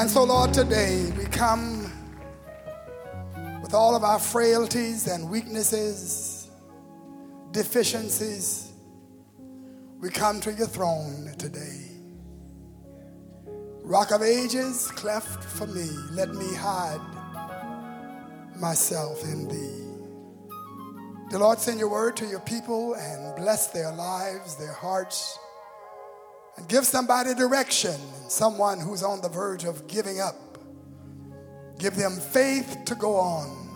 And so, Lord, today we come with all of our frailties and weaknesses, deficiencies. We come to your throne today. Rock of ages, cleft for me, let me hide myself in thee. The Lord send your word to your people and bless their lives, their hearts, and give somebody direction, someone who's on the verge of giving up. Give them faith to go on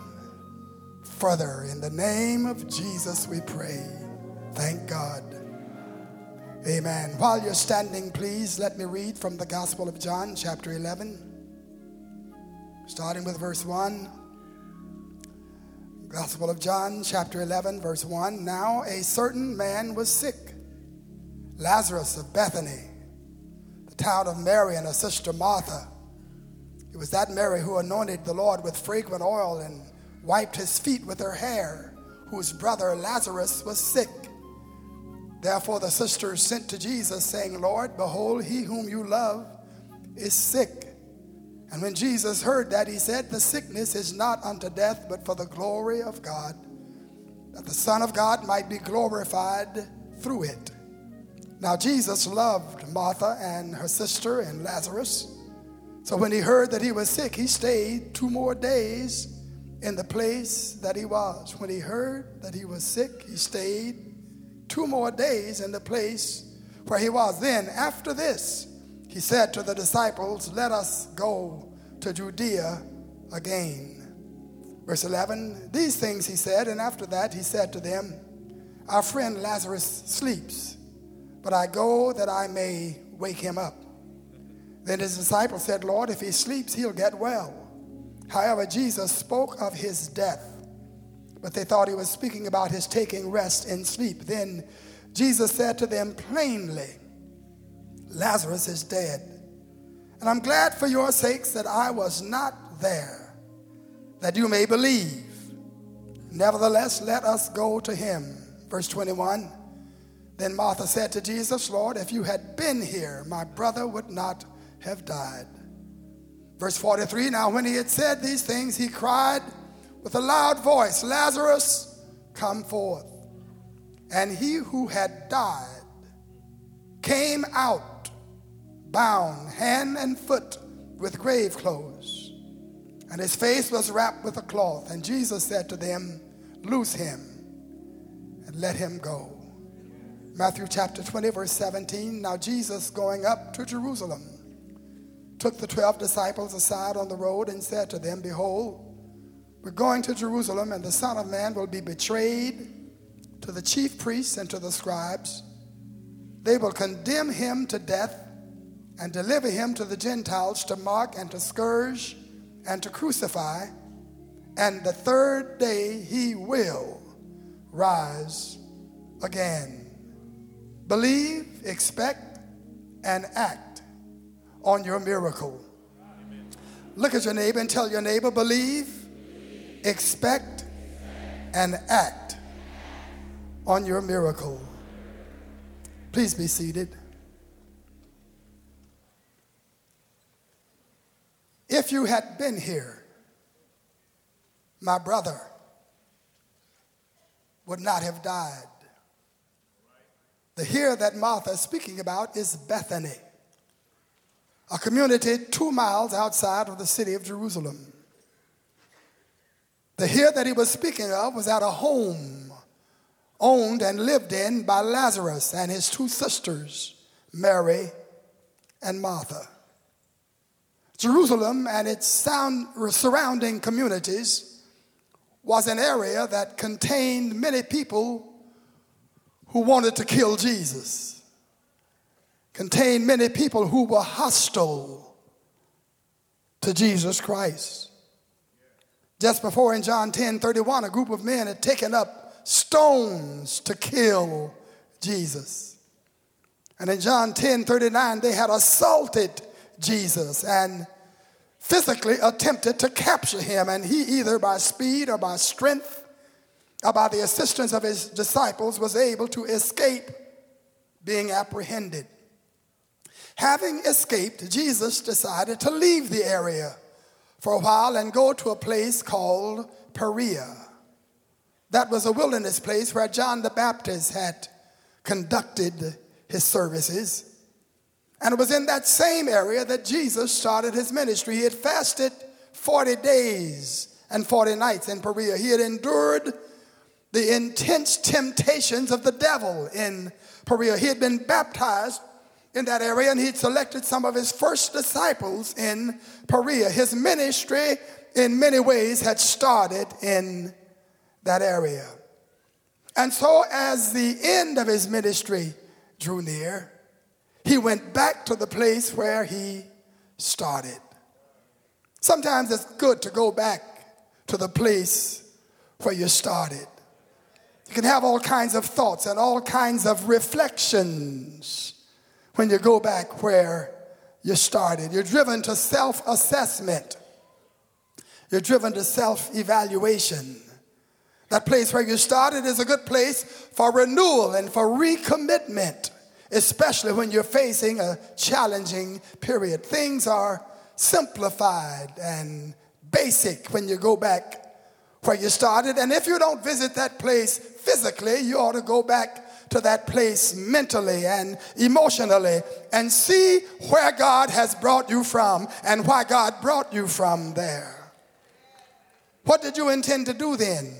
further. In the name of Jesus, we pray. Thank God. Amen. While you're standing, please let me read from the Gospel of John, chapter 11, starting with verse 1. Gospel of John, chapter 11, verse 1. Now a certain man was sick, Lazarus of Bethany, the town of Mary and her sister Martha. It was that Mary who anointed the Lord with fragrant oil and wiped his feet with her hair, whose brother Lazarus was sick. Therefore the sisters sent to Jesus, saying, Lord, behold, he whom you love is sick. And when Jesus heard that, he said, The sickness is not unto death, but for the glory of God, that the Son of God might be glorified through it. Now Jesus loved Martha and her sister and Lazarus. So when he heard that he was sick, he stayed two more days in the place that he was. When he heard that he was sick, he stayed two more days in the place where he was. Then, after this, he said to the disciples, Let us go to Judea again. Verse 11, these things he said, and after that he said to them, Our friend Lazarus sleeps, but I go that I may wake him up. Then his disciples said, Lord, if he sleeps, he'll get well. However, Jesus spoke of his death but they thought he was speaking about his taking rest in sleep. Then Jesus said to them plainly, Lazarus is dead. And I'm glad for your sakes that I was not there, that you may believe. Nevertheless, let us go to him. Verse 21 Then Martha said to Jesus, Lord, if you had been here, my brother would not have died. Verse 43 Now, when he had said these things, he cried with a loud voice, Lazarus, come forth. And he who had died came out, bound hand and foot with grave clothes, and his face was wrapped with a cloth. And Jesus said to them, Loose him and let him go. Matthew chapter 20, verse 17. Now Jesus, going up to Jerusalem, took the twelve disciples aside on the road and said to them, Behold, we're going to Jerusalem, and the Son of Man will be betrayed to the chief priests and to the scribes. They will condemn him to death and deliver him to the Gentiles to mock and to scourge and to crucify. And the third day he will rise again. Believe, expect, and act on your miracle. Look at your neighbor and tell your neighbor, believe, expect, and act on your miracle. Please be seated. If you had been here, my brother would not have died. The here that Martha is speaking about is Bethany, a community two miles outside of the city of Jerusalem. The here that he was speaking of was at a home owned and lived in by Lazarus and his two sisters, Mary and Martha. Jerusalem and its surrounding communities was an area that contained many people who wanted to kill Jesus, contained many people who were hostile to Jesus Christ. Just before in John 10 31, a group of men had taken up stones to kill Jesus. And in John 10 39, they had assaulted Jesus and physically attempted to capture him. And he, either by speed or by strength by the assistance of his disciples, was able to escape being apprehended. Having escaped, Jesus decided to leave the area for a while and go to a place called Perea. That was a wilderness place where John the Baptist had conducted his services. And it was in that same area that Jesus started his ministry. He had fasted 40 days and 40 nights in Perea. He had endured the intense temptations of the devil in Perea. He had been baptized in that area and he'd selected some of his first disciples in Perea. His ministry, in many ways, had started in that area. And so, as the end of his ministry drew near, he went back to the place where he started. Sometimes it's good to go back to the place where you started. You can have all kinds of thoughts and all kinds of reflections when you go back where you started. You're driven to self assessment, you're driven to self evaluation. That place where you started is a good place for renewal and for recommitment, especially when you're facing a challenging period. Things are simplified and basic when you go back where you started. And if you don't visit that place physically, you ought to go back to that place mentally and emotionally and see where God has brought you from and why God brought you from there. What did you intend to do then?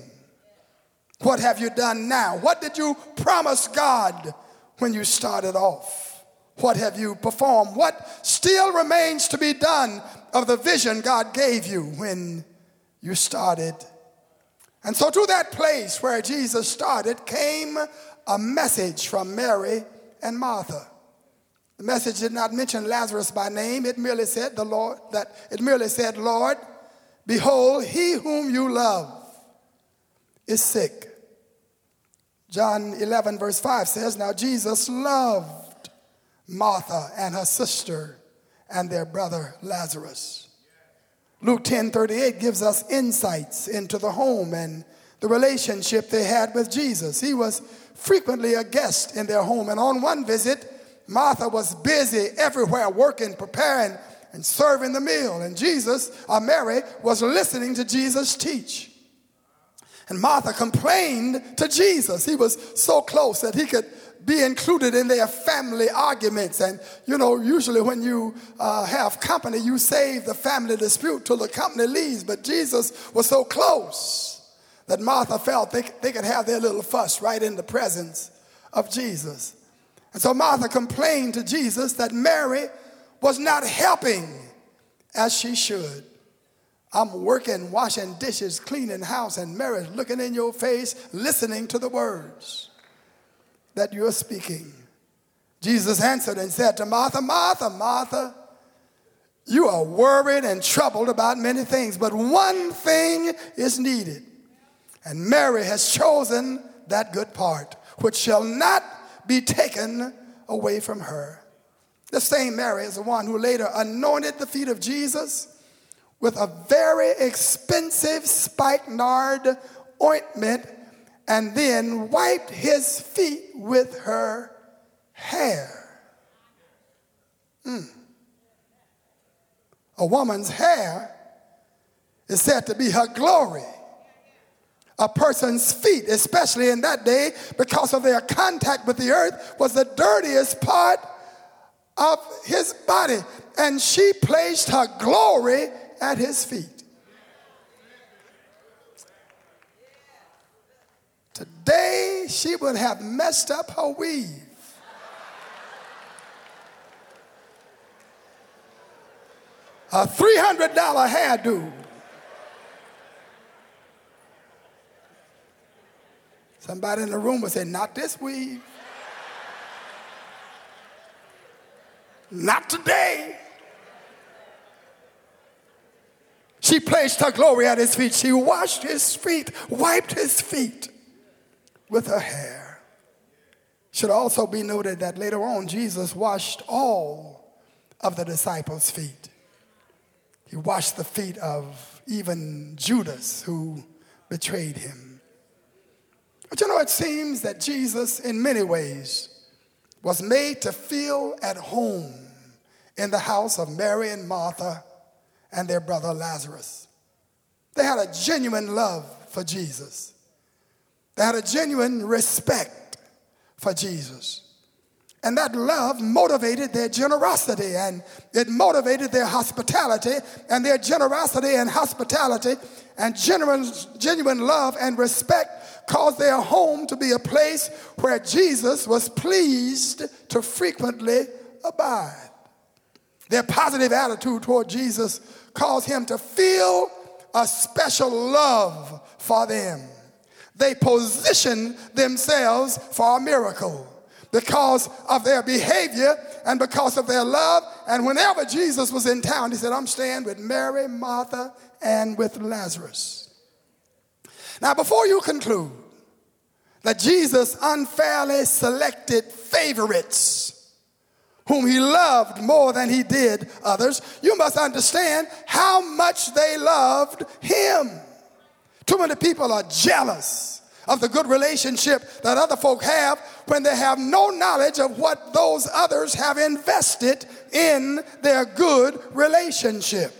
What have you done now? What did you promise God when you started off? What have you performed? What still remains to be done of the vision God gave you when you started? And so, to that place where Jesus started came a message from Mary and Martha. The message did not mention Lazarus by name. It merely said, the Lord, that it merely said, Lord, behold, he whom you love is sick. John 11, verse 5 says, Now Jesus loved Martha and her sister and their brother Lazarus. Luke 10 38 gives us insights into the home and the relationship they had with Jesus. He was frequently a guest in their home, and on one visit, Martha was busy everywhere working, preparing, and serving the meal. And Jesus, or Mary, was listening to Jesus teach. And Martha complained to Jesus. He was so close that he could be included in their family arguments. And, you know, usually when you uh, have company, you save the family dispute till the company leaves. But Jesus was so close that Martha felt they, they could have their little fuss right in the presence of Jesus. And so Martha complained to Jesus that Mary was not helping as she should. I'm working, washing dishes, cleaning house, and Mary's looking in your face, listening to the words that you're speaking. Jesus answered and said to Martha, Martha, Martha, you are worried and troubled about many things, but one thing is needed. And Mary has chosen that good part, which shall not be taken away from her. The same Mary is the one who later anointed the feet of Jesus with a very expensive spikenard ointment and then wiped his feet with her hair. Mm. A woman's hair is said to be her glory. A person's feet, especially in that day, because of their contact with the earth, was the dirtiest part of his body. And she placed her glory at his feet. Today, she would have messed up her weave. A $300 hairdo. Somebody in the room would say, Not this weave. Not today. She placed her glory at his feet. She washed his feet, wiped his feet with her hair. Should also be noted that later on, Jesus washed all of the disciples' feet. He washed the feet of even Judas, who betrayed him. But you know, it seems that Jesus, in many ways, was made to feel at home in the house of Mary and Martha and their brother Lazarus. They had a genuine love for Jesus. They had a genuine respect for Jesus. And that love motivated their generosity and it motivated their hospitality and their generosity and hospitality and genuine, genuine love and respect caused their home to be a place where Jesus was pleased to frequently abide. Their positive attitude toward Jesus caused him to feel a special love for them. They positioned themselves for a miracle because of their behavior and because of their love. And whenever Jesus was in town, he said, I'm staying with Mary, Martha, and with Lazarus. Now, before you conclude that Jesus unfairly selected favorites whom he loved more than he did others, you must understand how much they loved him. Too many people are jealous of the good relationship that other folk have when they have no knowledge of what those others have invested in their good relationship.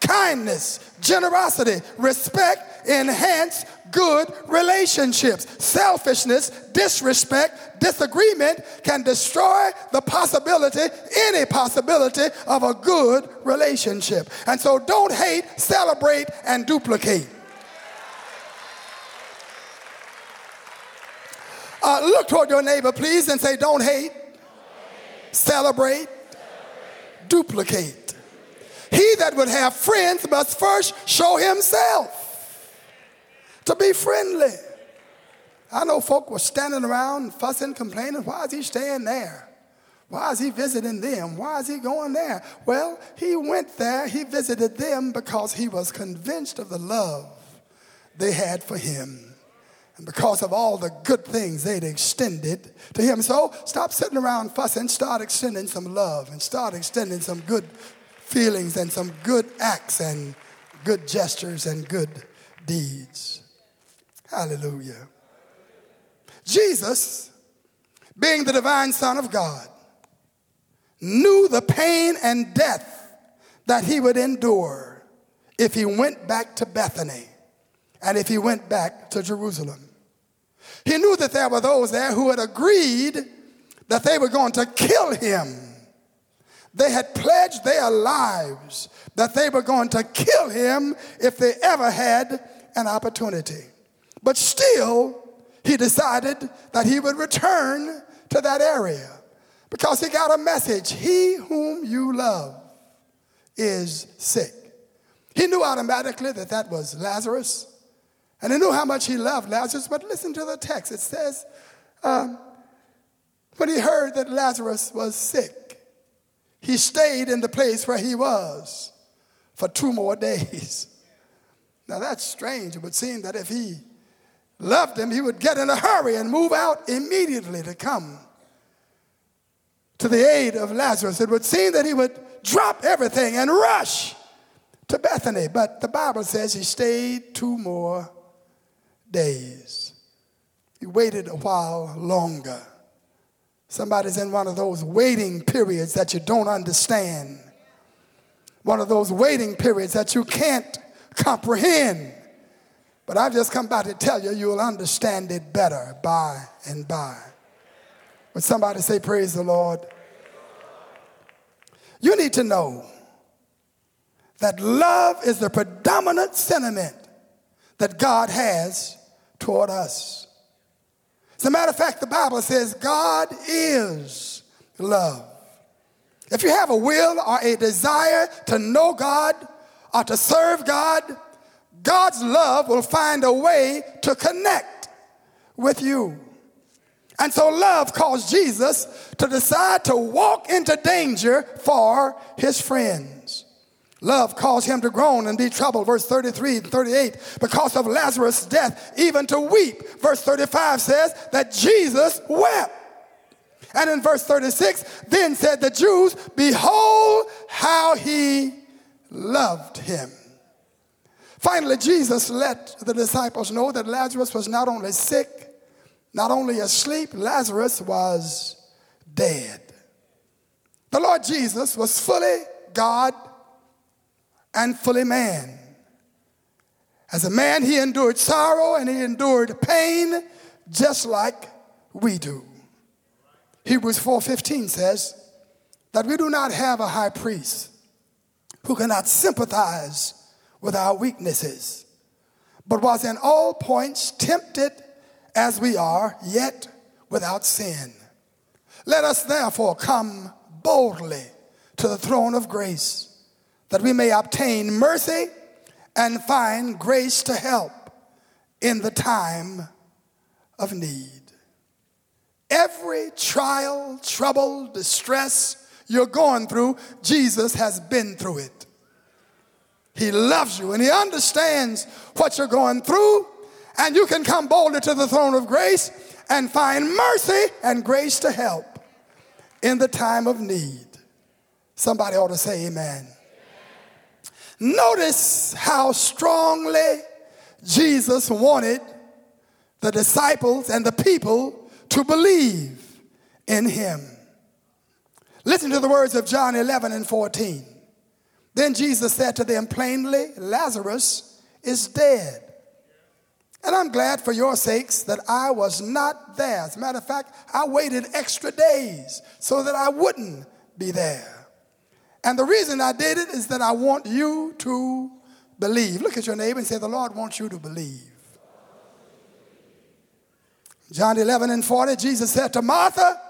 Kindness, generosity, respect enhance good relationships. Selfishness, disrespect, disagreement can destroy the possibility, any possibility of a good relationship. And so don't hate, celebrate, and duplicate. Uh, look toward your neighbor, please, and say, Don't hate, celebrate, duplicate. He that would have friends must first show himself to be friendly. I know folk were standing around fussing, complaining, why is he staying there? Why is he visiting them? Why is he going there? Well, he went there, he visited them because he was convinced of the love they had for him and because of all the good things they'd extended to him. So stop sitting around fussing, start extending some love and start extending some good feelings and some good acts and good gestures and good deeds. Hallelujah. Jesus, being the divine Son of God, knew the pain and death that he would endure if he went back to Bethany and if he went back to Jerusalem. He knew that there were those there who had agreed that they were going to kill him. They had pledged their lives that they were going to kill him if they ever had an opportunity. But still, he decided that he would return to that area because he got a message He whom you love is sick. He knew automatically that that was Lazarus. And he knew how much he loved Lazarus, but listen to the text. It says, um, when he heard that Lazarus was sick, he stayed in the place where he was for two more days. Now that's strange. It would seem that if he loved him, he would get in a hurry and move out immediately to come to the aid of Lazarus. It would seem that he would drop everything and rush to Bethany. But the Bible says he stayed two more days. He waited a while longer. Somebody's in one of those waiting periods that you don't understand, one of those waiting periods that you can't comprehend. But I've just come by to tell you, you'll understand it better by and by. Would somebody say, Praise the Lord? You need to know that love is the predominant sentiment that God has toward us. As a matter of fact, the Bible says God is love. If you have a will or a desire to know God or to serve God, God's love will find a way to connect with you. And so love caused Jesus to decide to walk into danger for his friends. Love caused him to groan and be troubled, verse 33 and 38, because of Lazarus' death, even to weep. Verse 35 says that Jesus wept. And in verse 36, then said the Jews, Behold how he loved him. Finally, Jesus let the disciples know that Lazarus was not only sick, not only asleep, Lazarus was dead. The Lord Jesus was fully God and fully man. As a man, he endured sorrow and he endured pain just like we do. Hebrews 4:15 says that we do not have a high priest who cannot sympathize with our weaknesses, but was in all points tempted as we are, yet without sin. Let us therefore come boldly to the throne of grace that we may obtain mercy and find grace to help in the time of need. Every trial, trouble, distress you're going through, Jesus has been through it. He loves you and He understands what you're going through, and you can come boldly to the throne of grace and find mercy and grace to help in the time of need. Somebody ought to say, Amen. Notice how strongly Jesus wanted the disciples and the people to believe in him. Listen to the words of John 11 and 14. Then Jesus said to them plainly, Lazarus is dead. And I'm glad for your sakes that I was not there. As a matter of fact, I waited extra days so that I wouldn't be there. And the reason I did it is that I want you to believe. Look at your neighbor and say, The Lord wants you to believe. John 11 and 40, Jesus said to Martha,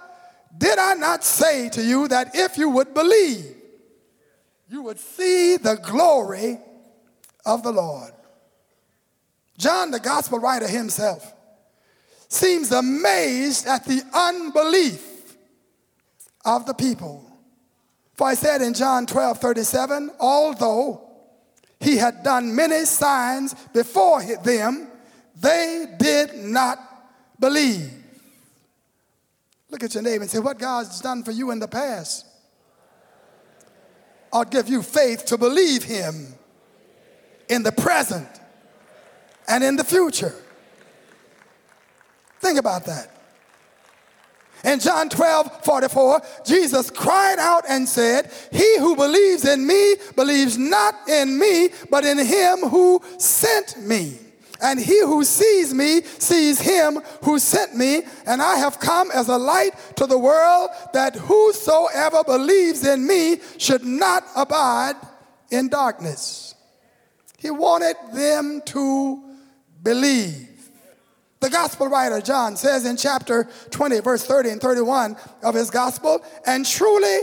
Did I not say to you that if you would believe, you would see the glory of the Lord? John, the gospel writer himself, seems amazed at the unbelief of the people. For I said in John 12 37, although he had done many signs before them, they did not believe. Look at your neighbor and say, What God's done for you in the past, I'll give you faith to believe him in the present and in the future. Think about that. In John 12, 44, Jesus cried out and said, He who believes in me believes not in me, but in him who sent me. And he who sees me sees him who sent me. And I have come as a light to the world that whosoever believes in me should not abide in darkness. He wanted them to believe. The gospel writer John says in chapter 20, verse 30 and 31 of his gospel, and truly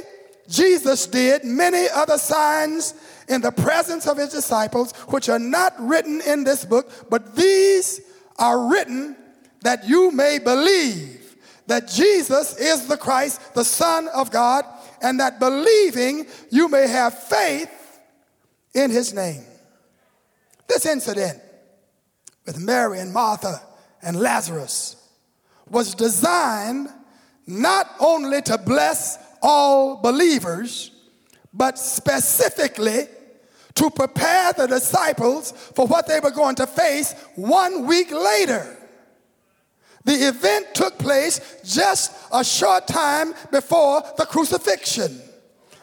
Jesus did many other signs in the presence of his disciples, which are not written in this book, but these are written that you may believe that Jesus is the Christ, the Son of God, and that believing you may have faith in his name. This incident with Mary and Martha and Lazarus was designed not only to bless all believers, but specifically to prepare the disciples for what they were going to face one week later. The event took place just a short time before the crucifixion.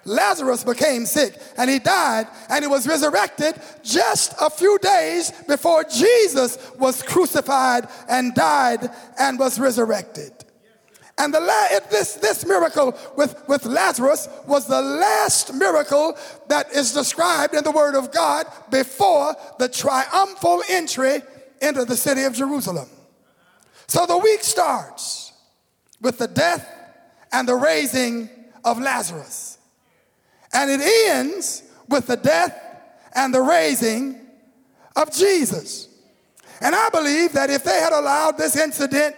Lazarus became sick and he died and he was resurrected just a few days before Jesus was crucified and died and was resurrected. And the la- this, this miracle with, with Lazarus was the last miracle that is described in the Word of God before the triumphal entry into the city of Jerusalem. So the week starts with the death and the raising of Lazarus. And it ends with the death and the raising of Jesus. And I believe that if they had allowed this incident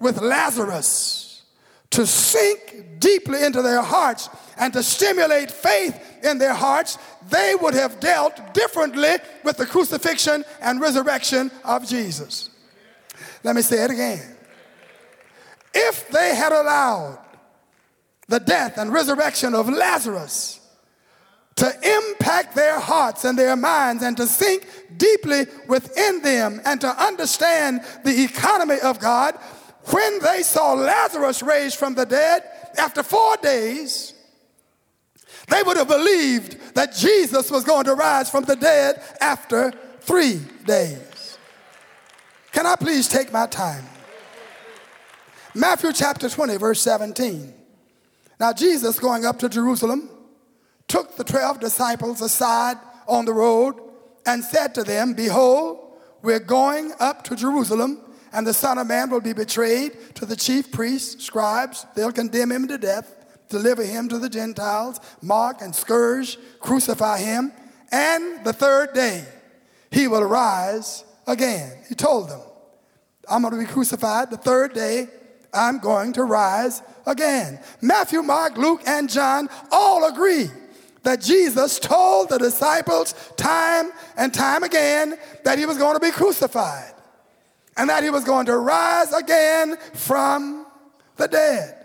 with Lazarus to sink deeply into their hearts and to stimulate faith in their hearts, they would have dealt differently with the crucifixion and resurrection of Jesus. Let me say it again. If they had allowed the death and resurrection of Lazarus to impact their hearts and their minds and to sink deeply within them and to understand the economy of God, when they saw Lazarus raised from the dead after four days, they would have believed that Jesus was going to rise from the dead after three days. Can I please take my time? Matthew chapter 20, verse 17. Now, Jesus going up to Jerusalem took the 12 disciples aside on the road and said to them, Behold, we're going up to Jerusalem, and the Son of Man will be betrayed to the chief priests, scribes. They'll condemn him to death, deliver him to the Gentiles, mock and scourge, crucify him, and the third day he will rise again. He told them, I'm going to be crucified. The third day I'm going to rise again. Matthew, Mark, Luke, and John all agree that Jesus told the disciples time and time again that he was going to be crucified and that he was going to rise again from the dead.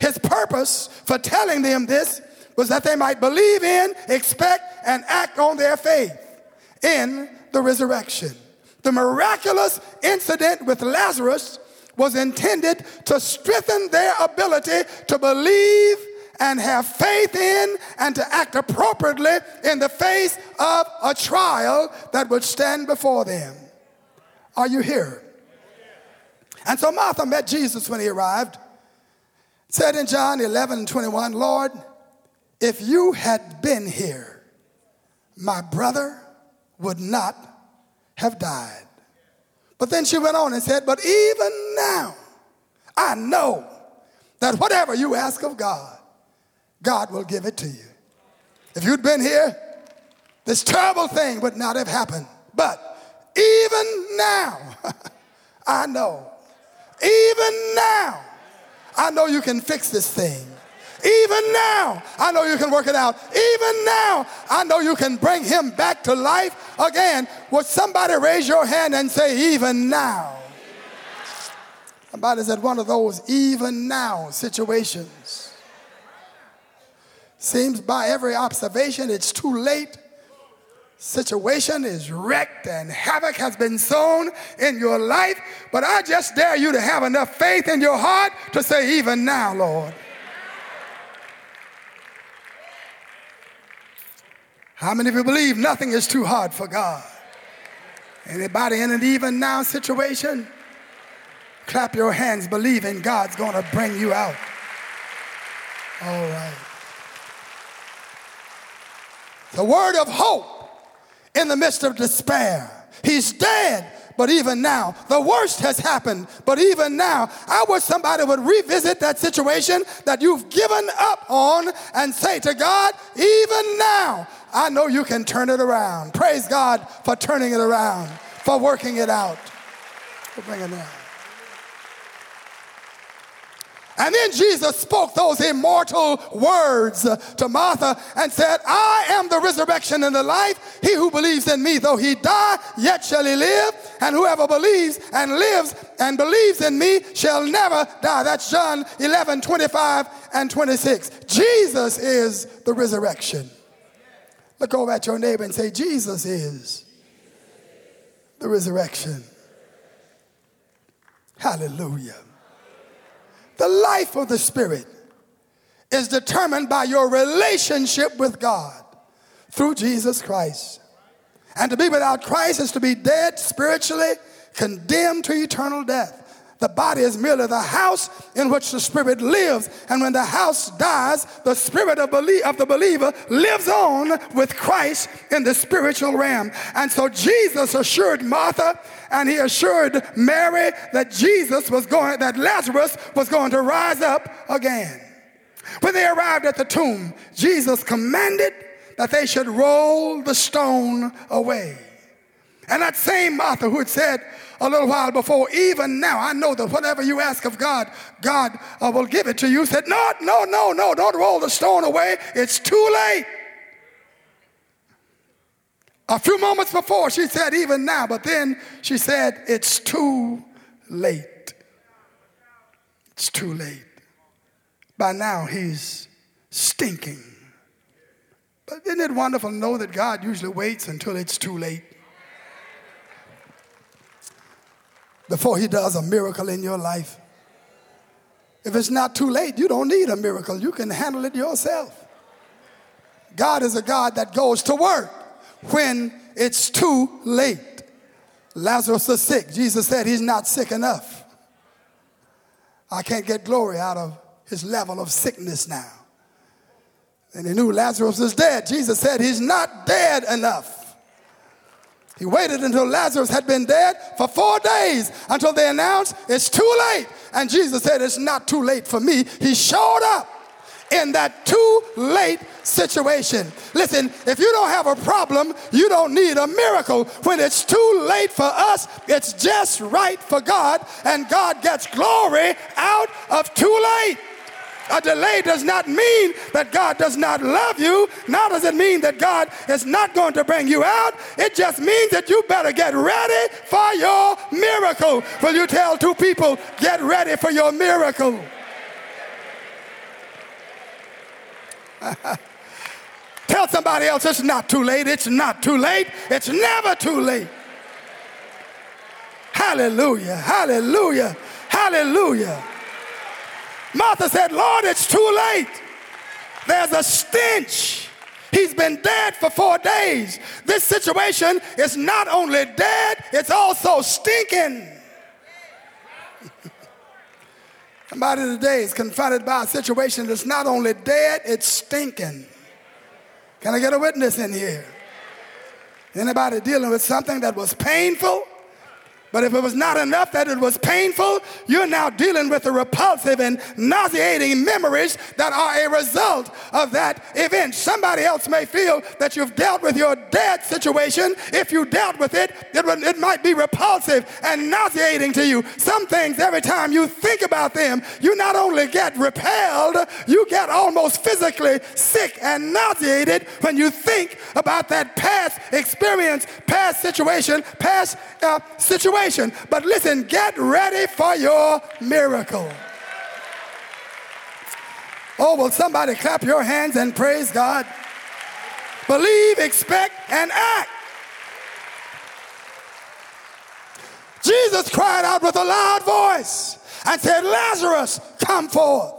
His purpose for telling them this was that they might believe in, expect, and act on their faith in the resurrection. The miraculous incident with Lazarus was intended to strengthen their ability to believe and have faith in and to act appropriately in the face of a trial that would stand before them. Are you here? And so Martha met Jesus when he arrived. Said in John 11 and 21, Lord, if you had been here, my brother would not have died. But then she went on and said, But even now, I know that whatever you ask of God, God will give it to you. If you'd been here, this terrible thing would not have happened. But even now, I know, even now, I know you can fix this thing. Even now, I know you can work it out. Even now, I know you can bring him back to life again. Would somebody raise your hand and say, Even now? Somebody's at one of those even now situations. Seems by every observation it's too late. Situation is wrecked and havoc has been sown in your life, but I just dare you to have enough faith in your heart to say, Even now, Lord. How many of you believe nothing is too hard for God? Anybody in an even now situation? Clap your hands, believing God's going to bring you out. All right. The word of hope in the midst of despair. He's dead, but even now, the worst has happened, but even now, I wish somebody would revisit that situation that you've given up on and say to God, even now, I know you can turn it around. Praise God for turning it around, for working it out. For bringing it and then Jesus spoke those immortal words to Martha and said, I am the resurrection and the life. He who believes in me, though he die, yet shall he live. And whoever believes and lives and believes in me shall never die. That's John 11, 25 and 26. Jesus is the resurrection. Look over at your neighbor and say, Jesus is the resurrection. Hallelujah. The life of the Spirit is determined by your relationship with God through Jesus Christ. And to be without Christ is to be dead spiritually, condemned to eternal death. The body is merely the house in which the spirit lives. And when the house dies, the spirit of, belie- of the believer lives on with Christ in the spiritual realm. And so Jesus assured Martha and he assured Mary that Jesus was going, that Lazarus was going to rise up again. When they arrived at the tomb, Jesus commanded that they should roll the stone away. And that same Martha who had said, a little while before, even now, I know that whatever you ask of God, God uh, will give it to you. Said, No, no, no, no, don't roll the stone away. It's too late. A few moments before, she said, Even now, but then she said, It's too late. It's too late. By now, he's stinking. But isn't it wonderful to know that God usually waits until it's too late? Before he does a miracle in your life. If it's not too late, you don't need a miracle. You can handle it yourself. God is a God that goes to work when it's too late. Lazarus is sick. Jesus said he's not sick enough. I can't get glory out of his level of sickness now. And he knew Lazarus is dead. Jesus said he's not dead enough. He waited until Lazarus had been dead for four days until they announced it's too late. And Jesus said, It's not too late for me. He showed up in that too late situation. Listen, if you don't have a problem, you don't need a miracle. When it's too late for us, it's just right for God, and God gets glory out of too late. A delay does not mean that God does not love you, nor does it mean that God is not going to bring you out. It just means that you better get ready for your miracle. Will you tell two people, get ready for your miracle? Tell somebody else it's not too late. It's not too late. It's never too late. Hallelujah. Hallelujah. Hallelujah. Martha said, Lord, it's too late. There's a stench. He's been dead for four days. This situation is not only dead, it's also stinking. Somebody today is confronted by a situation that's not only dead, it's stinking. Can I get a witness in here? Anybody dealing with something that was painful? But if it was not enough that it was painful, you're now dealing with the repulsive and nauseating memories that are a result of that event. Somebody else may feel that you've dealt with your dead situation. If you dealt with it, it, it might be repulsive and nauseating to you. Some things, every time you think about them, you not only get repelled, you get almost physically sick and nauseated when you think about that past experience, past situation, past uh, situation situation. But listen, get ready for your miracle. Oh, will somebody clap your hands and praise God? Believe, expect, and act. Jesus cried out with a loud voice and said, Lazarus, come forth.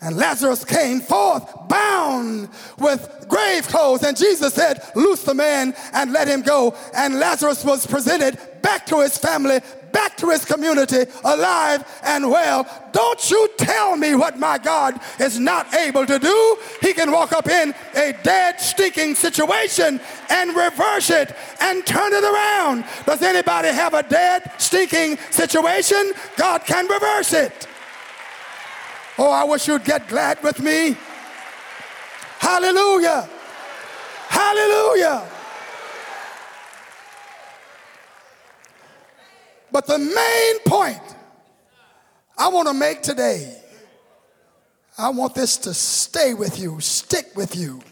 And Lazarus came forth bound with grave clothes. And Jesus said, Loose the man and let him go. And Lazarus was presented back to his family, back to his community, alive and well. Don't you tell me what my God is not able to do. He can walk up in a dead, stinking situation and reverse it and turn it around. Does anybody have a dead, stinking situation? God can reverse it. Oh, I wish you'd get glad with me. Hallelujah. Hallelujah. But the main point I want to make today, I want this to stay with you, stick with you.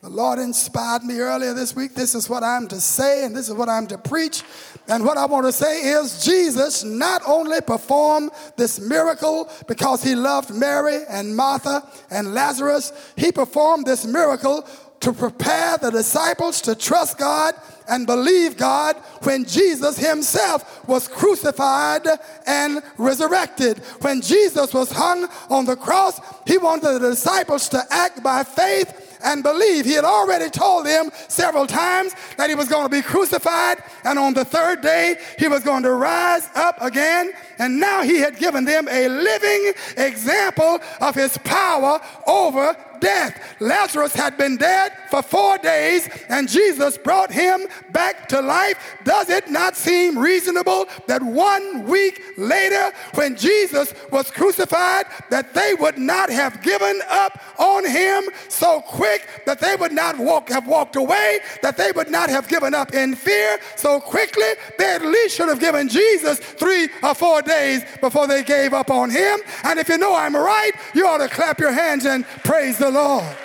The Lord inspired me earlier this week. This is what I'm to say, and this is what I'm to preach. And what I want to say is Jesus not only performed this miracle because he loved Mary and Martha and Lazarus, he performed this miracle to prepare the disciples to trust God and believe God when Jesus himself was crucified and resurrected. When Jesus was hung on the cross, he wanted the disciples to act by faith and believe. He had already told them several times that he was going to be crucified, and on the third day, he was going to rise up again. And now he had given them a living example of his power over death. Lazarus had been dead for four days, and Jesus brought him back to life. Does it not seem reasonable that one week later, when Jesus was crucified, that they would not have given up on him so quick that they would not walk, have walked away, that they would not have given up in fear so quickly? They at least should have given Jesus three or four days before they gave up on him. And if you know I'm right, you ought to clap your hands and praise the Lord.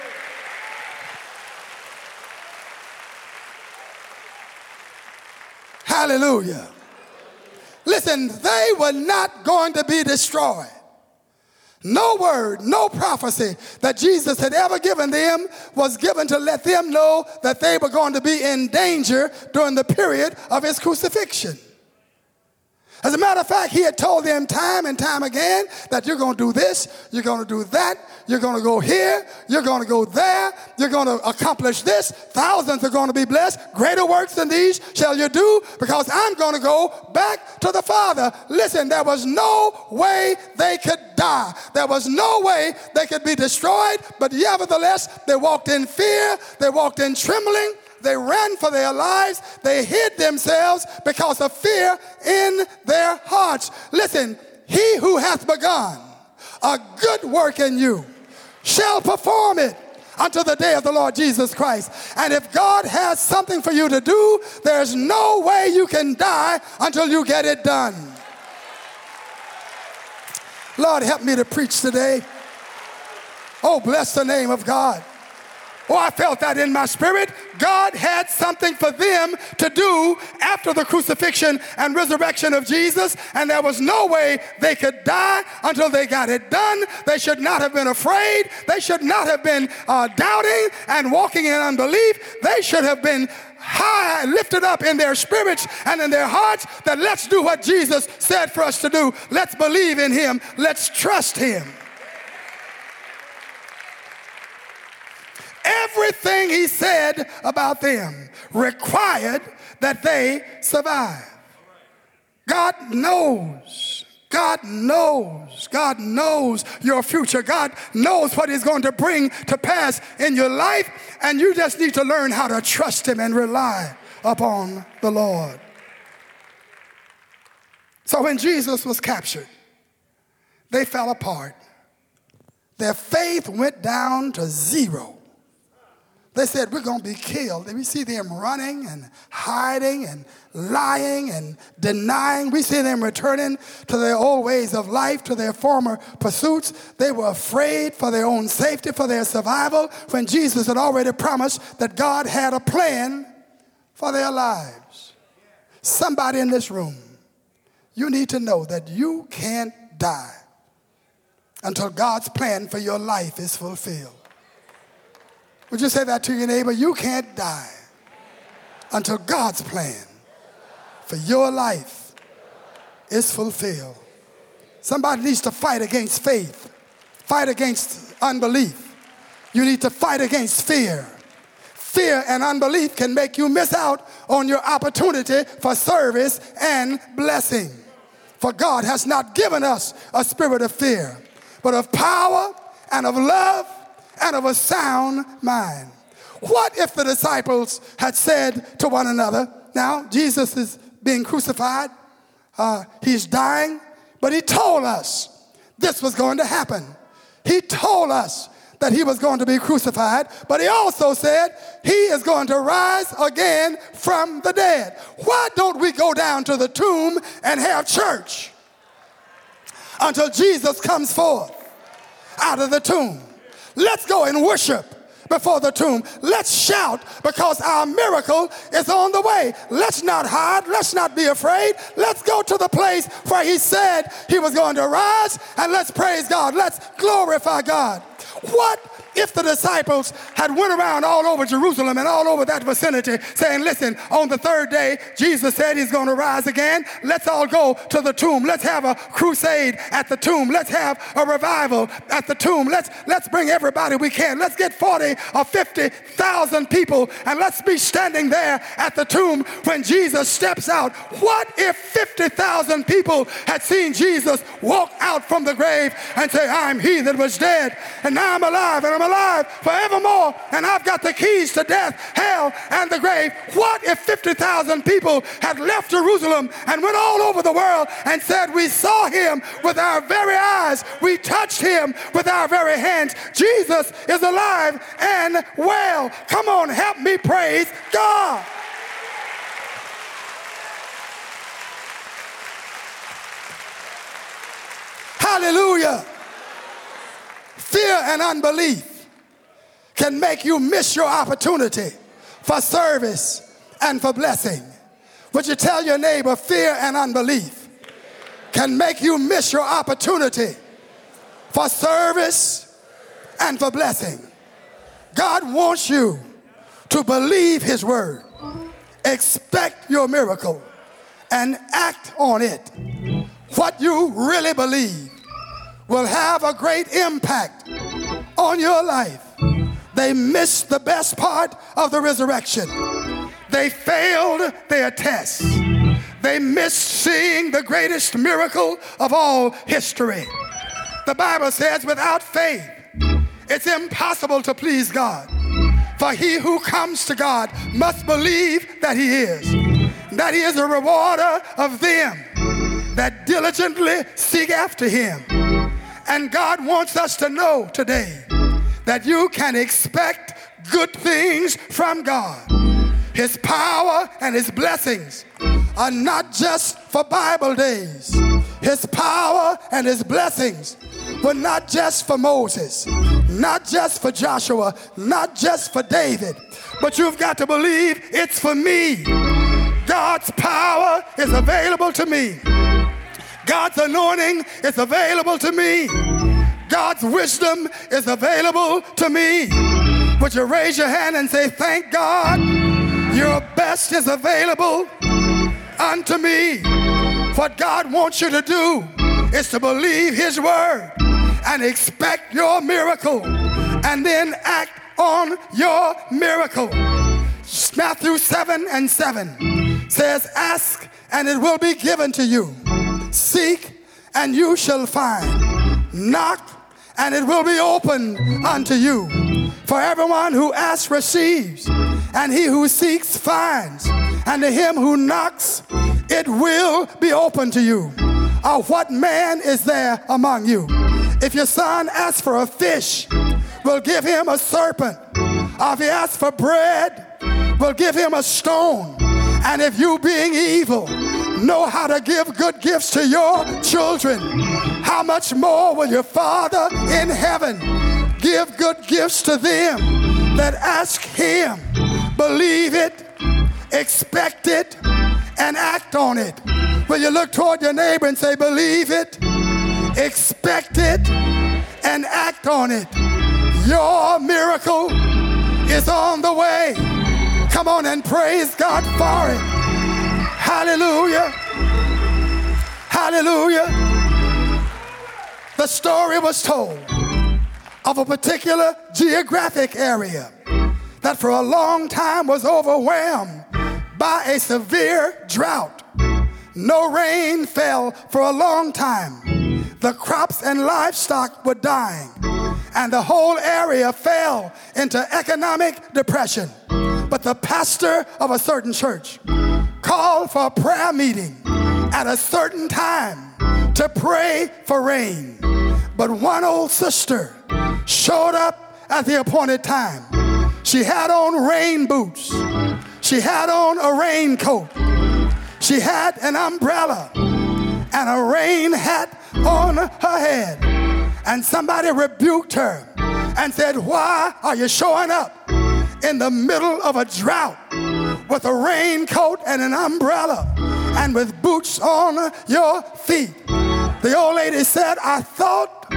Hallelujah. Listen, they were not going to be destroyed. No word, no prophecy that Jesus had ever given them was given to let them know that they were going to be in danger during the period of his crucifixion. As a matter of fact, he had told them time and time again that you're going to do this, you're going to do that, you're going to go here, you're going to go there, you're going to accomplish this. Thousands are going to be blessed. Greater works than these shall you do because I'm going to go back to the Father. Listen, there was no way they could die. There was no way they could be destroyed, but nevertheless, they walked in fear, they walked in trembling, they ran for their lives. They hid themselves because of fear in their hearts. Listen, he who hath begun a good work in you shall perform it until the day of the Lord Jesus Christ. And if God has something for you to do, there's no way you can die until you get it done. Lord, help me to preach today. Oh, bless the name of God. Oh, I felt that in my spirit. God had something for them to do after the crucifixion and resurrection of Jesus, and there was no way they could die until they got it done. They should not have been afraid. They should not have been uh, doubting and walking in unbelief. They should have been high, lifted up in their spirits and in their hearts that let's do what Jesus said for us to do. Let's believe in Him. Let's trust Him. Everything he said about them required that they survive. God knows. God knows. God knows your future. God knows what He's going to bring to pass in your life, and you just need to learn how to trust Him and rely upon the Lord. So when Jesus was captured, they fell apart. Their faith went down to zero. They said, We're going to be killed. And we see them running and hiding and lying and denying. We see them returning to their old ways of life, to their former pursuits. They were afraid for their own safety, for their survival, when Jesus had already promised that God had a plan for their lives. Somebody in this room, you need to know that you can't die until God's plan for your life is fulfilled. Would you say that to your neighbor? You can't die until God's plan for your life is fulfilled. Somebody needs to fight against faith, fight against unbelief. You need to fight against fear. Fear and unbelief can make you miss out on your opportunity for service and blessing. For God has not given us a spirit of fear, but of power and of love and of a sound mind. What if the disciples had said to one another, now Jesus is being crucified, uh, he's dying, but he told us this was going to happen. He told us that he was going to be crucified, but he also said he is going to rise again from the dead. Why don't we go down to the tomb and have church until Jesus comes forth out of the tomb? Let's go and worship before the tomb. Let's shout because our miracle is on the way. Let's not hide. Let's not be afraid. Let's go to the place where he said he was going to rise and let's praise God. Let's glorify God. What if the disciples had went around all over Jerusalem and all over that vicinity saying, listen, on the third day, Jesus said he's going to rise again. Let's all go to the tomb. Let's have a crusade at the tomb. Let's have a revival at the tomb. Let's, let's bring everybody we can. Let's get 40 or 50,000 people and let's be standing there at the tomb when Jesus steps out. What if 50,000 people had seen Jesus walk out from the grave and say, I'm he that was dead and now I'm alive and I'm alive forevermore, and I've got the keys to death, hell, and the grave. What if 50,000 people had left Jerusalem and went all over the world and said, We saw him with our very eyes, we touched him with our very hands? Jesus is alive and well. Come on, help me praise God. Hallelujah. Fear and unbelief can make you miss your opportunity for service and for blessing. Would you tell your neighbor fear and unbelief can make you miss your opportunity for service and for blessing? God wants you to believe his word, expect your miracle, and act on it, what you really believe will have a great impact on your life. They missed the best part of the resurrection. They failed their test. They missed seeing the greatest miracle of all history. The Bible says, without faith, it's impossible to please God. For he who comes to God must believe that he is, that he is a rewarder of them that diligently seek after him. And God wants us to know today that you can expect good things from God. His power and his blessings are not just for Bible days. His power and his blessings were not just for Moses, not just for Joshua, not just for David, but you've got to believe it's for me. God's power is available to me. God's anointing is available to me. God's wisdom is available to me. Would you raise your hand and say, Thank God, your best is available unto me. What God wants you to do is to believe His word and expect your miracle and then act on your miracle. Matthew 7 and 7 says, Ask and it will be given to you. Seek and you shall find. Knock and it will be opened unto you. For everyone who asks receives, and he who seeks finds, and to him who knocks it will be open to you. Or what man is there among you? If your son asks for a fish, we'll give him a serpent. Or if he asks for bread, we'll give him a stone. And if you, being evil, know how to give good gifts to your children, how much more will your Father in heaven give good gifts to them that ask Him? Believe it, expect it, and act on it. Will you look toward your neighbor and say, Believe it, expect it, and act on it? Your miracle is on the way. Come on and praise God for it. Hallelujah. Hallelujah. The story was told of a particular geographic area that for a long time was overwhelmed by a severe drought. No rain fell for a long time. The crops and livestock were dying, and the whole area fell into economic depression. But the pastor of a certain church called for a prayer meeting at a certain time to pray for rain. But one old sister showed up at the appointed time. She had on rain boots. She had on a raincoat. She had an umbrella and a rain hat on her head. And somebody rebuked her and said, Why are you showing up in the middle of a drought? with a raincoat and an umbrella and with boots on your feet. The old lady said, I thought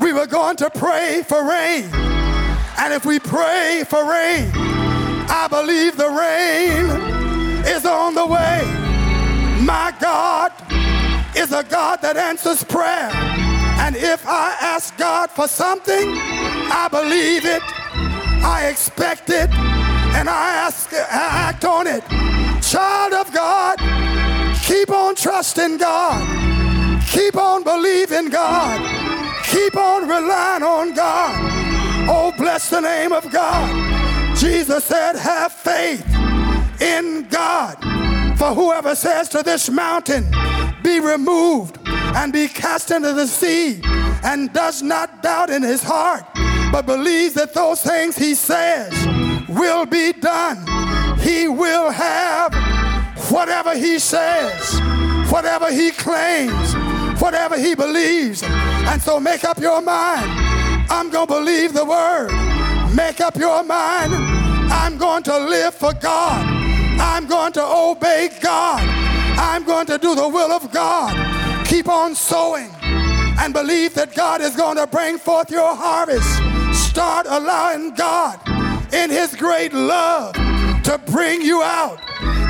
we were going to pray for rain. And if we pray for rain, I believe the rain is on the way. My God is a God that answers prayer. And if I ask God for something, I believe it, I expect it, and I ask, I act on it. Child of God, keep on trusting God. Keep on believing God. Keep on relying on God. Oh, bless the name of God. Jesus said, Have faith in God. For whoever says to this mountain, Be removed and be cast into the sea, and does not doubt in his heart, but believes that those things he says will be done. He will have whatever he says, whatever he claims, whatever he believes. And so make up your mind. I'm going to believe the word. Make up your mind. I'm going to live for God. I'm going to obey God. I'm going to do the will of God. Keep on sowing and believe that God is going to bring forth your harvest. Start allowing God in his great love to bring you out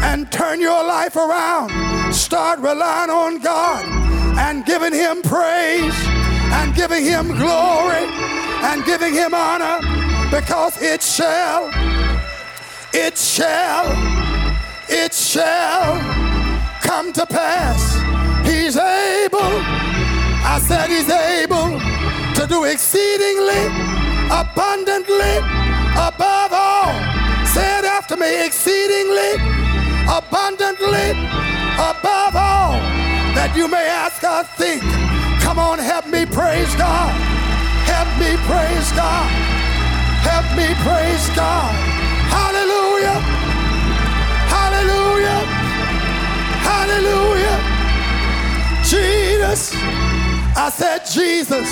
and turn your life around. Start relying on God and giving Him praise and giving Him glory and giving Him honor because it shall, it shall, it shall come to pass. He's able, I said He's able to do exceedingly, abundantly, above all. Say it after me exceedingly, abundantly, above all that you may ask or think. Come on, help me praise God. Help me praise God. Help me praise God. Hallelujah. Hallelujah. Hallelujah. Jesus. I said Jesus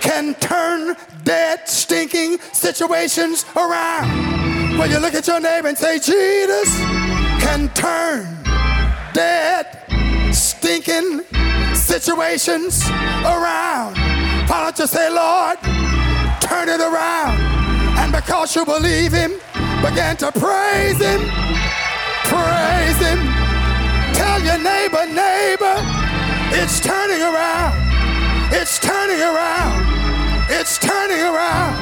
can turn dead, stinking situations around. When you look at your neighbor and say, Jesus can turn dead, stinking situations around. Why don't you say, Lord, turn it around? And because you believe Him, begin to praise Him. Praise Him. Tell your neighbor, neighbor, it's turning around. It's turning around. It's turning around.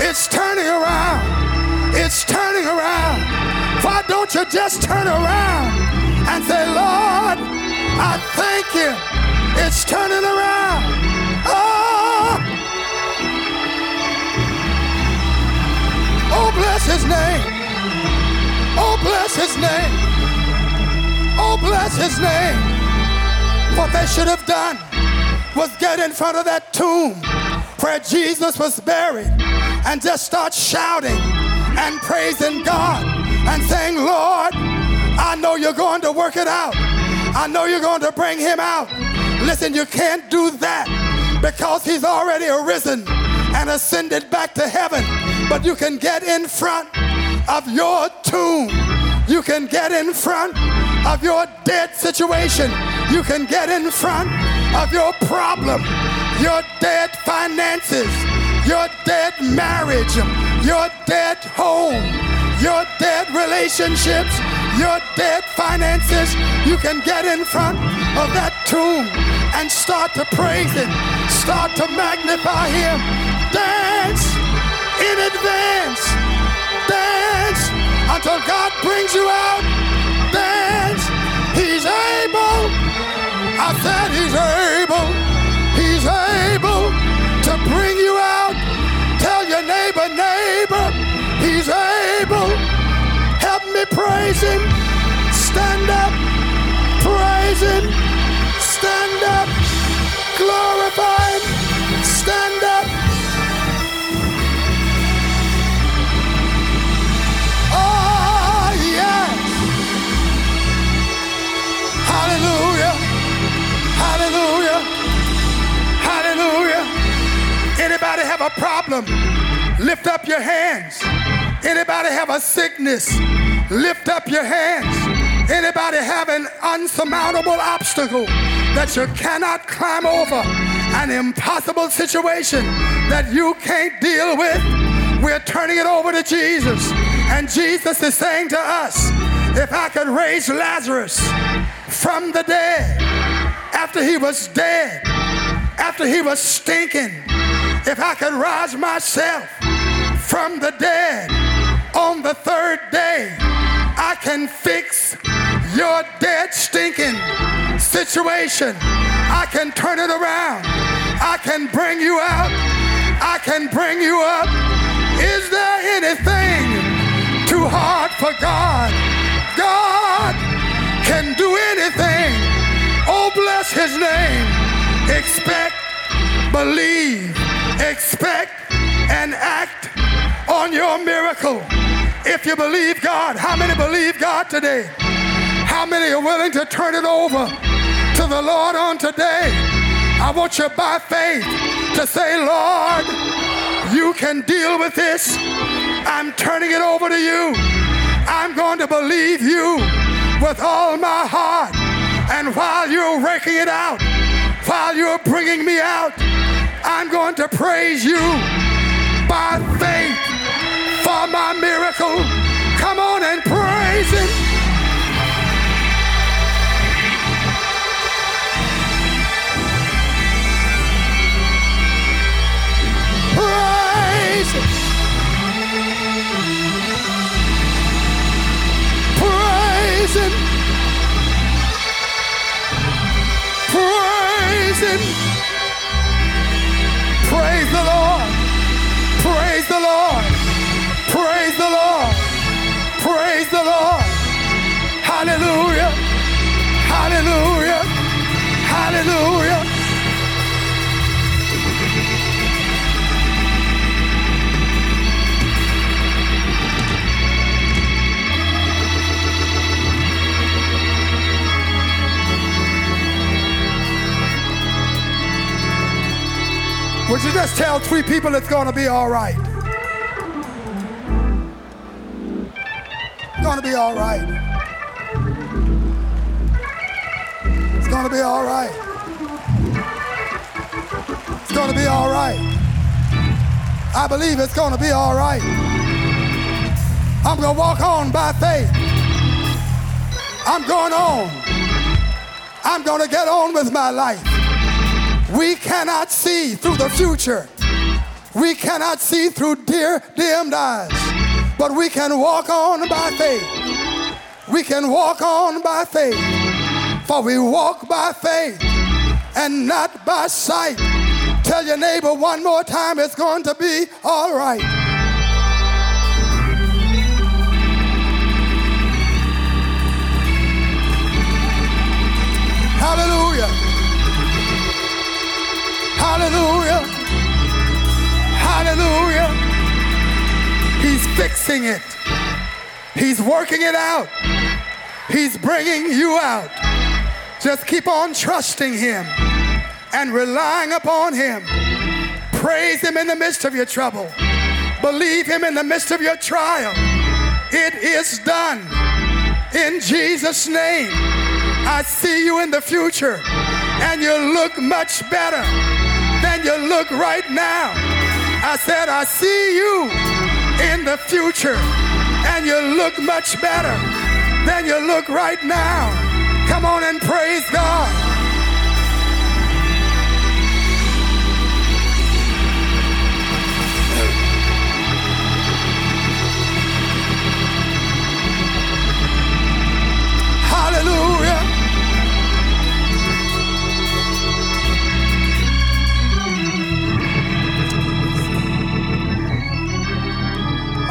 It's turning around. It's turning around. Why don't you just turn around and say, Lord, I thank you. It's turning around. Oh, oh bless his name. Oh, bless his name. Oh, bless his name. What they should have done was get in front of that tomb where Jesus was buried and just start shouting and praising God and saying, Lord, I know you're going to work it out. I know you're going to bring him out. Listen, you can't do that because he's already arisen and ascended back to heaven. But you can get in front of your tomb. You can get in front of your dead situation. You can get in front of your problem, your dead finances, your dead marriage, your dead home, your dead relationships, your dead finances. You can get in front of that tomb and start to praise Him, start to magnify Him. Dance in advance. Dance until God brings you out. Dance. He's able. I said he's able. Praise him. Stand up. Praise him. Stand up. Glorify him. Stand up. Oh, yes. Hallelujah. Hallelujah. Hallelujah. Anybody have a problem? Lift up your hands. Anybody have a sickness? Lift up your hands. Anybody have an unsurmountable obstacle that you cannot climb over? An impossible situation that you can't deal with? We're turning it over to Jesus. And Jesus is saying to us, if I could raise Lazarus from the dead, after he was dead, after he was stinking, if I could rise myself from the dead on the third day, can fix your dead, stinking situation. I can turn it around. I can bring you out. I can bring you up. Is there anything too hard for God? God can do anything. Oh, bless his name. Expect, believe, expect, and act on your miracle. If you believe God, how many believe God today? How many are willing to turn it over to the Lord on today? I want you by faith to say, Lord, you can deal with this. I'm turning it over to you. I'm going to believe you with all my heart. And while you're working it out, while you're bringing me out, I'm going to praise you by faith for my miracle. Come on and praise Him. Praise Him. Praise Him. Praise Him. Praise the Lord. Praise the Lord. Praise the Lord. Praise the Lord. Hallelujah. Hallelujah. Hallelujah. Would you just tell three people it's going to be all right? To be all right. It's to be all right. It's to be all right. I believe it's to be all right. I'm to walk on by faith. I'm going on. I'm to get on with my life. We cannot see through the future. We cannot see through dear dimmed eyes, but we can walk on by faith. We can walk on by faith, for we walk by faith and not by sight. Tell your neighbor one more time it's going to be all right. Hallelujah. Hallelujah. Hallelujah. He's fixing it. He's working it out. He's bringing you out. Just keep on trusting Him and relying upon Him. Praise Him in the midst of your trouble. Believe Him in the midst of your trial. It is done. In Jesus' name, I see you in the future and you look much better than you look right now. I said, I see you in the future, and you look much better than you look right now. Come on and praise God. Hallelujah.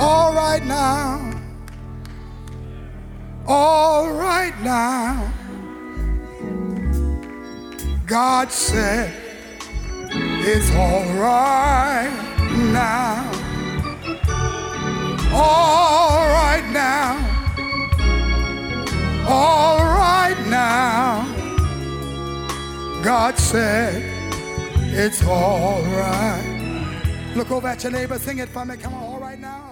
All right now, all right now. God said it's all right now, all right now, all right now. God said it's all right. Look over at your neighbor, sing it for me. Come on, all right now.